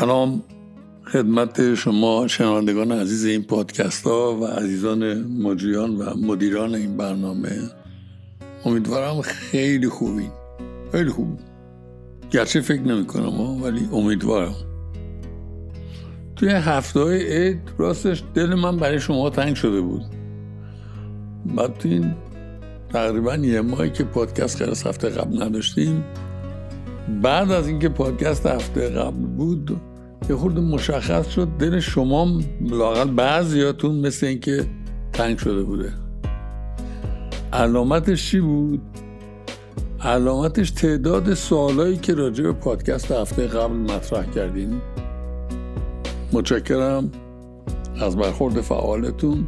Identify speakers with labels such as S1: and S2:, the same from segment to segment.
S1: سلام خدمت شما شنوندگان عزیز این پادکست ها و عزیزان مجریان و مدیران این برنامه. امیدوارم خیلی خوبی خیلی خوب. گرچه فکر نمی کنم ولی امیدوارم. توی هفته های عید راستش دل من برای شما تنگ شده بود. بعد تو این تقریبا یه ماهی که پادکست خیلی هفته قبل نداشتیم بعد از اینکه پادکست هفته قبل بود یه خورده مشخص شد. دل شما لاقل بعضیاتون مثل اینکه تنگ شده بوده. علامتش چی بود؟ علامتش تعداد سوالایی که راجع به پادکست هفته قبل مطرح کردیم متشکرم از برخورد فعالتون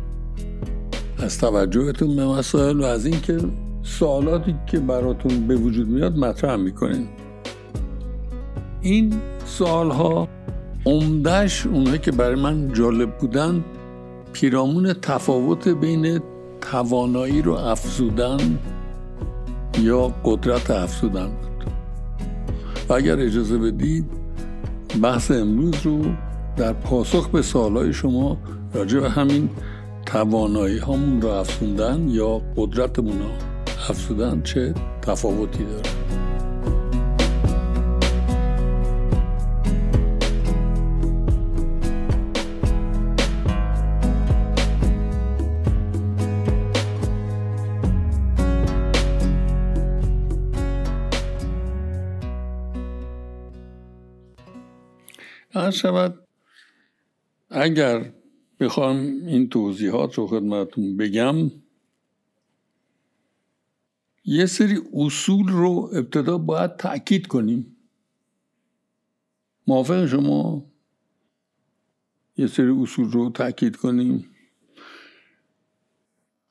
S1: از توجهتون به مسائل و از اینکه سوالاتی که براتون به وجود میاد مطرح می‌کنین. این سوال ها عمدهش اونهایی که برای من جالب بودن پیرامون تفاوت بین توانایی رو افزودن یا قدرت افزودن بود. و اگر اجازه بدید بحث امروز رو در پاسخ به سوالای شما راجع به همین توانایی هامون رو افزودن یا قدرتمون رو افزودن چه تفاوتی داره؟ هر شود. اگر بخوام این توضیحات رو خدمتون بگم یه سری اصول رو ابتدا باید تاکید کنیم. موافق شما یه سری اصول رو تاکید کنیم؟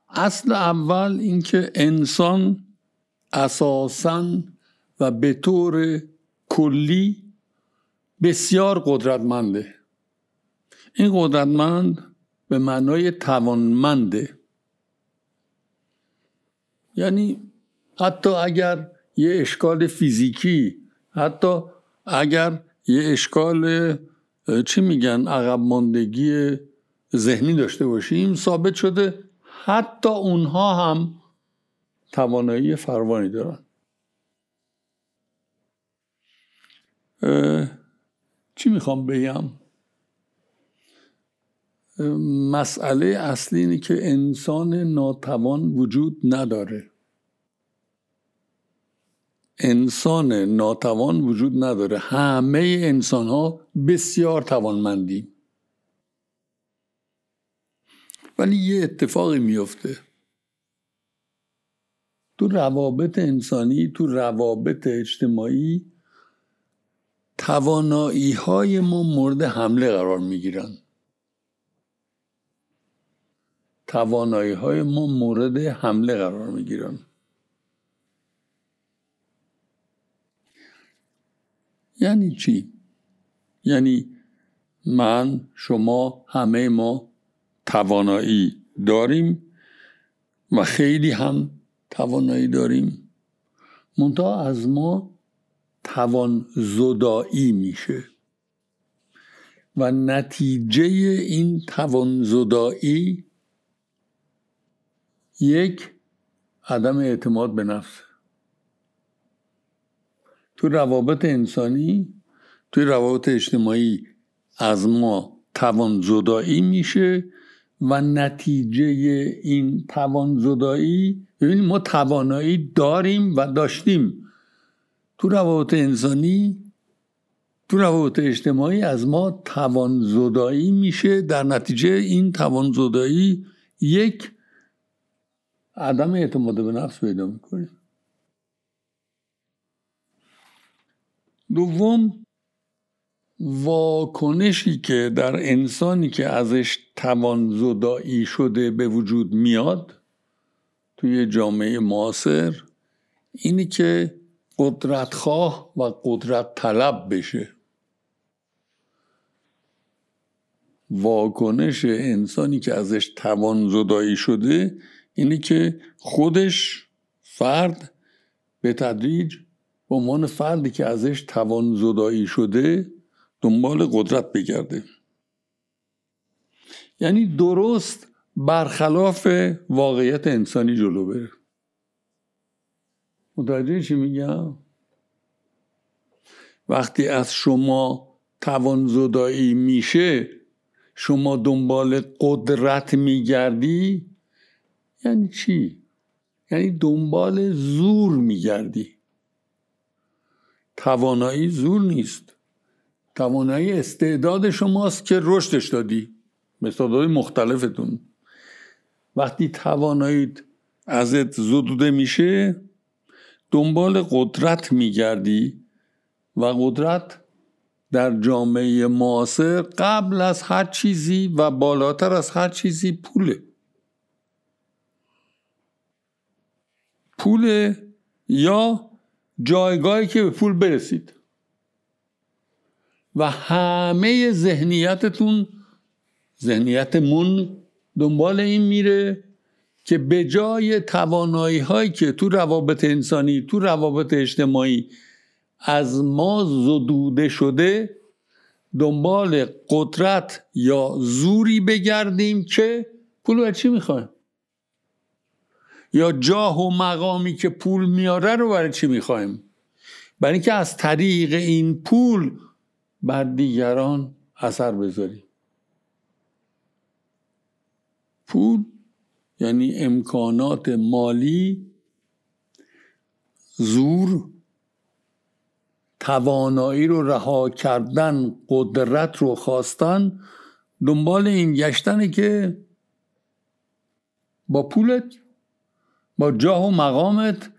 S1: اصل اول اینکه انسان اساسا و به طور کلی بسیار قدرتمنده. این قدرتمند به معنای توانمنده. یعنی حتی اگر یه اشکال فیزیکی حتی اگر یه اشکال چی میگن عقب ماندگی ذهنی داشته باشیم ثابت شده حتی اونها هم توانایی فروانی دارن. چی می‌خوام بگم؟ مسئله اصلی اینه که انسان ناتوان وجود نداره. انسان ناتوان وجود نداره. همه انسان ها بسیار توانمندی. ولی یه اتفاقی میفته. تو روابط انسانی تو روابط اجتماعی توانایی های ما مورد حمله قرار می گیرن توانایی های ما مورد حمله قرار می گیرن یعنی چی؟ یعنی من شما همه ما توانایی داریم و خیلی هم توانایی داریم. منتها از ما توان زدایی میشه. و نتیجه این توان زدایی یک عدم اعتماد به نفس. تو روابط انسانی توی روابط اجتماعی از ما توان زدایی میشه و نتیجه این توان زدایی ببینید ما توانایی داریم و داشتیم. تو روابط انسانی تو روابط اجتماعی از ما توان زدایی میشه. در نتیجه این توان زدایی یک عدم اعتماد به نفس پیدا می‌کنیم دوم واکنشی که در انسانی که ازش توان زدایی شده به وجود میاد توی جامعه معاصر اینی که قدرتخواه و قدرت طلب بشه. واکنش انسانی که ازش توان زدایی شده اینه که خودش فرد به تدریج به عنوان فردی که ازش توان زدایی شده دنبال قدرت بگرده. یعنی درست برخلاف واقعیت انسانی جلو بره. متوجه چی میگم؟ وقتی از شما توان زدایی میشه شما دنبال قدرت میگردی؟ یعنی چی؟ یعنی دنبال زور میگردی. توانایی زور نیست. توانایی استعداد شماست که رشدش دادی. استعدادهای مختلفتون. وقتی تواناییت ازت زدوده میشه دنبال قدرت میگردی و قدرت در جامعه معاصر قبل از هر چیزی و بالاتر از هر چیزی پوله. پول یا جایگاهی که به پول برسید. و همه ذهنیتتون ذهنیتمون دنبال این میره که به جای توانایی هایی که تو روابط انسانی تو روابط اجتماعی از ما زدوده شده دنبال قدرت یا زوری بگردیم که پول چی می‌خوایم؟ یا جاه و مقامی که پول میاره رو برای چی می‌خوایم؟ برای اینکه از طریق این پول بر دیگران اثر بذاریم. پول یعنی امکانات مالی زور توانایی رو رها کردن قدرت رو خواستن دنبال این گشتنه که با پولت با جاه و مقامت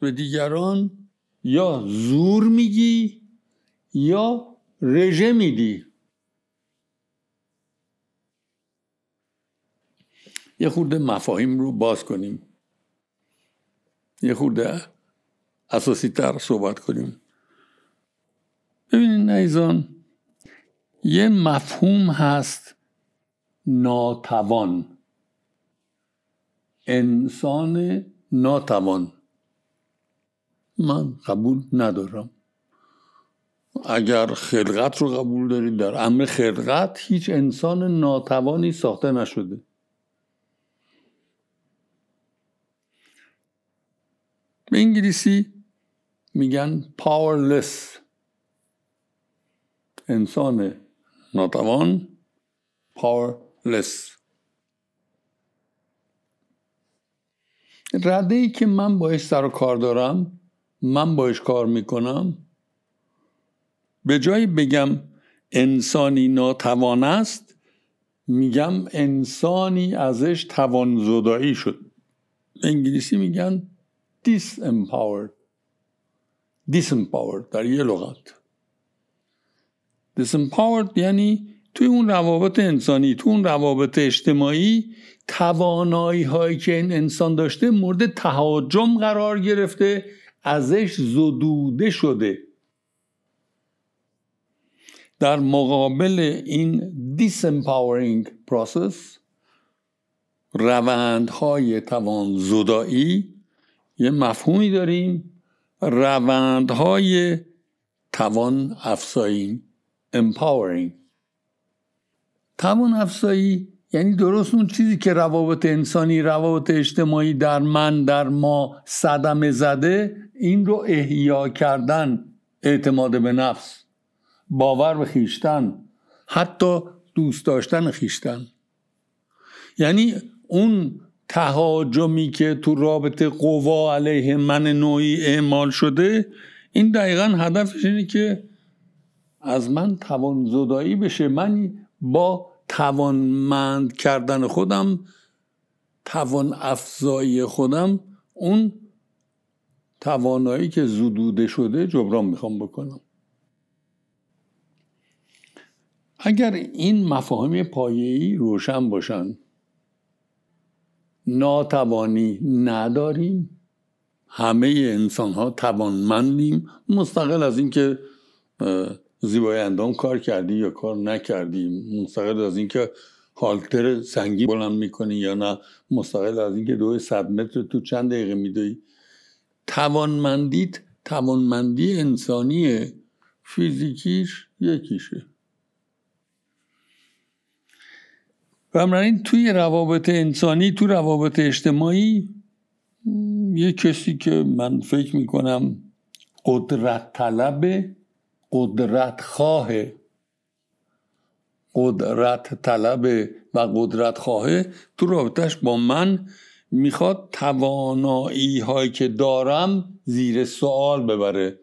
S1: به دیگران یا زور میگی یا رژه میدی. یه خورده مفاهیم رو باز کنیم. یه خورده اساسی تر صحبت کنیم. ببینید نیزان یه مفهوم هست ناتوان. انسان ناتوان. من قبول ندارم. اگر خلقت رو قبول دارید در امر خلقت هیچ انسان ناتوانی ساخته نشده. به انگلیسی میگن powerless. انسان ناتوان powerless. رده ای که من باش سر و کار دارم من باش کار می‌کنم به جای بگم انسانی ناتوان است میگم انسانی ازش توان زدایی شد انگلیسی میگن disempowered disempowered در یه لغت disempowered یعنی توی اون روابط انسانی توی اون روابط اجتماعی توانایی هایی که این انسان داشته مورد تهاجم قرار گرفته ازش زدوده شده. در مقابل این disempowering process روندهای توان زدایی یه مفهومی داریم. روندهای توان افزایی empowering. توان افزایی یعنی درست اون چیزی که روابط انسانی روابط اجتماعی در من در ما صدمه زده این رو احیا کردن اعتماد به نفس باور به خیشتن حتی دوست داشتن خیشتن. یعنی اون تهاجمی که تو رابطه قوا علیه من نوعی اعمال شده این دقیقا هدفش اینه که از من توان زدایی بشه. من با توانمند کردن خودم توان افزایی خودم اون توانایی که زدوده شده جبران می‌خوام بکنم. اگر این مفاهیم پایه‌ای روشن باشن ناتوانی نداریم. همه انسان ها توانمندیم. مستقل از اینکه زیبای اندام کار کردی یا کار نکردی. مستقل از اینکه هالتر سنگی بلند می‌کنی یا نه. مستقل از اینکه دو صد متر تو چند دقیقه میدوی. توانمندیت توانمندی انسانیه. فیزیکیش یکیشه. بنابراین توی روابط انسانی تو روابط اجتماعی یه کسی که من فکر می‌کنم قدرت طلب قدرت خواه قدرت طلب و قدرت خواه تو رابطش با من می‌خواد توانایی هایی که دارم زیر سوال ببره.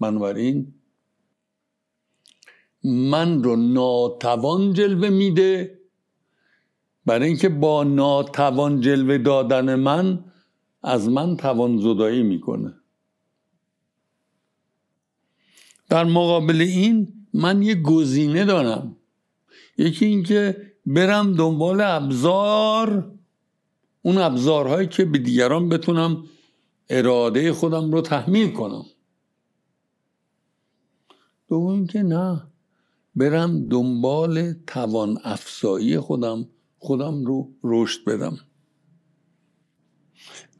S1: بنابراین من رو ناتوان جلوه میده. برای اینکه با ناتوان جلوه دادن من از من توان زدایی می‌کنه. در مقابل این من یه گزینه دارم. یکی اینکه برم دنبال ابزار اون ابزارهایی که به دیگران بتونم اراده خودم رو تحمیل کنم. دوم که نه برم دنبال توان افزایی خودم. خودم رو رشد بدم.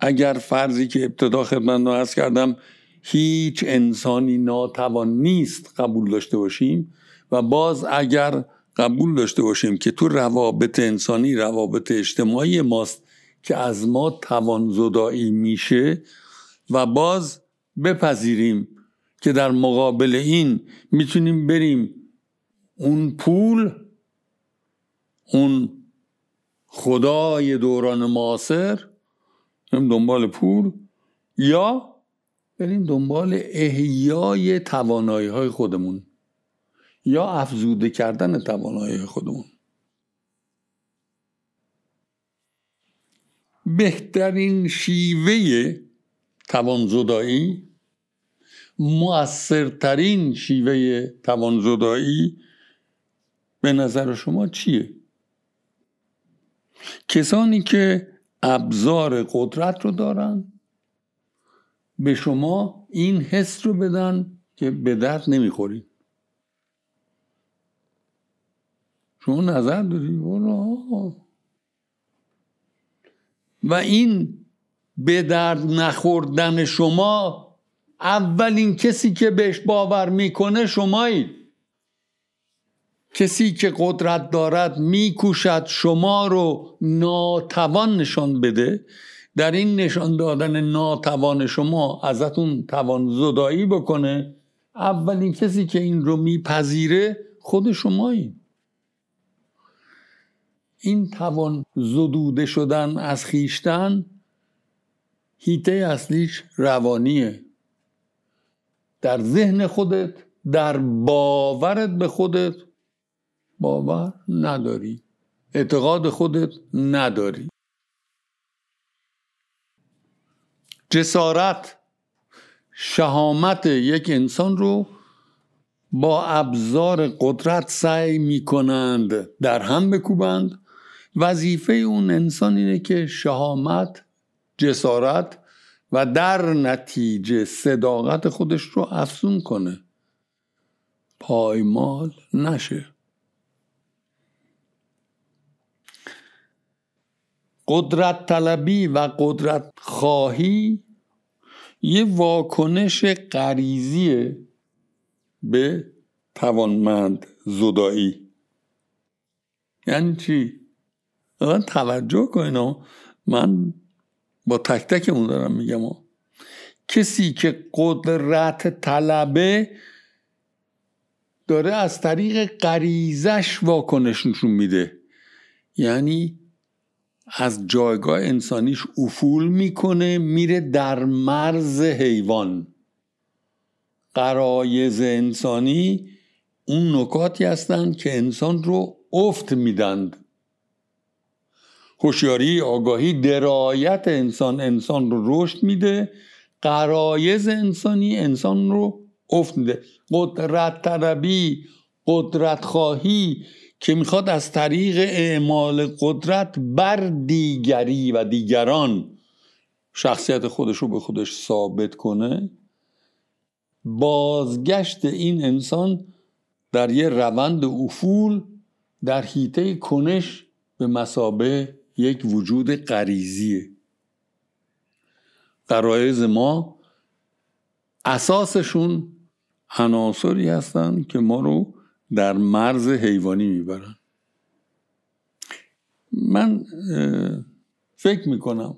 S1: اگر فرضی که ابتدا خدمت از کردم هیچ انسانی ناتوان نیست قبول داشته باشیم و باز اگر قبول داشته باشیم که تو روابط انسانی روابط اجتماعی ماست که از ما توان زدایی میشه و باز بپذیریم که در مقابل این می‌تونیم بریم اون پول اون خدای دوران معاصر دنبال پول یا بریم دنبال احیای توانایی های خودمون یا افزوده کردن توانایی خودمون. بهترین شیوه توانزدایی مؤثرترین شیوه توانزدایی به نظر شما چیه؟ کسانی که ابزار قدرت رو دارن به شما این حس رو بدن که به درد نمی‌خورید شما نظر داری؟ و این به درد نخوردن شما اولین کسی که بهش باور می‌کنه شمایید کسی که قدرت دارد میکوشد شما رو ناتوان نشان بده. در این نشان دادن ناتوان شما ازتون توان زدایی بکنه. اولین کسی که این رو میپذیره خود شمایید این توان زدوده شدن از خیشتن هیته اصلیش روانیه. در ذهن خودت در باورت به خودت باور نداری. اعتقاد خودت نداری. جسارت شهامت یک انسان رو با ابزار قدرت سعی می کنند در هم بکوبند. وظیفه اون انسان اینه که شهامت جسارت و در نتیجه صداقت خودش رو افزون کنه. پایمال نشه. قدرت طلبی و قدرت خواهی یه واکنش غریزیه به توانمند زدایی یعنی چی؟ من توجه کنین من با تک تک اون دارم میگم کسی که قدرت طلبه داره از طریق غریزش واکنش نشون میده. یعنی از جایگاه انسانیش افول می‌کنه میره در مرز حیوان. قرایز انسانی اون نکاتی هستند که انسان رو افت میدند. هوشیاری آگاهی درایت انسان انسان رو رشد میده. قرایز انسانی انسان رو افت میده. قدرت طلبی قدرت خواهی که می‌خواد از طریق اعمال قدرت بر دیگری و دیگران شخصیت خودش رو به خودش ثابت کنه بازگشت این انسان در یه روند افول در حیطه کنش به مسابه یک وجود غریزیه. قرایز ما اساسشون عناصری هستند که ما رو در مرز حیوانی می‌برن. من فکر می‌کنم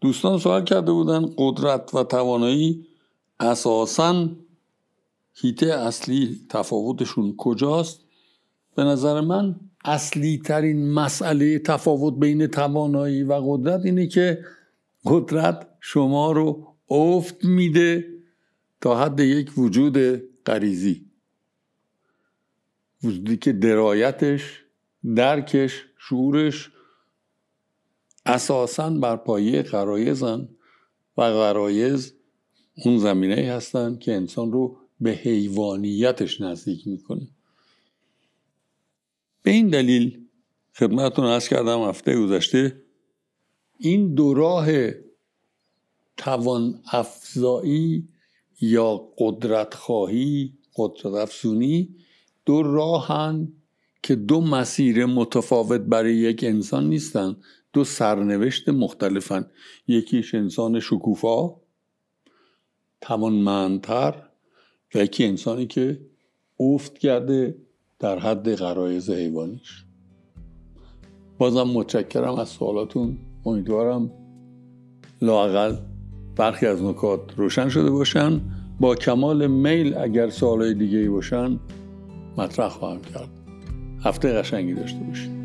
S1: دوستان سوال کرده بودن قدرت و توانایی اساسا هیته اصلی تفاوتشون کجاست؟ به نظر من اصلی ترین مسئله تفاوت بین توانایی و قدرت اینه که قدرت شما رو افت میده تا حد یک وجود غریزی. وجودی که درایتش درکش شعورش اساسا بر پایه قرایزن و قرایز اون زمینه هستن که انسان رو به حیوانیتش نزدیک می‌کنه. به این دلیل خدمتتون ارز کردم هفته گذشته این دو راه توان افزایی یا قدرت خواهی قدرت افزونی دو راهن که دو مسیر متفاوت برای یک انسان نیستن دو سرنوشت مختلفن. یکیش انسان شکوفا توانمندتر و یکی انسانی که افت کرده در حد غرایز حیوانیش. بازم متشکرم از سوالاتون. امیدوارم لاقل برخی از نکات روشن شده باشن. با کمال میل اگر سوالای دیگه ای باشن مطرح خواهم کرد. هفته قشنگی داشته باشید.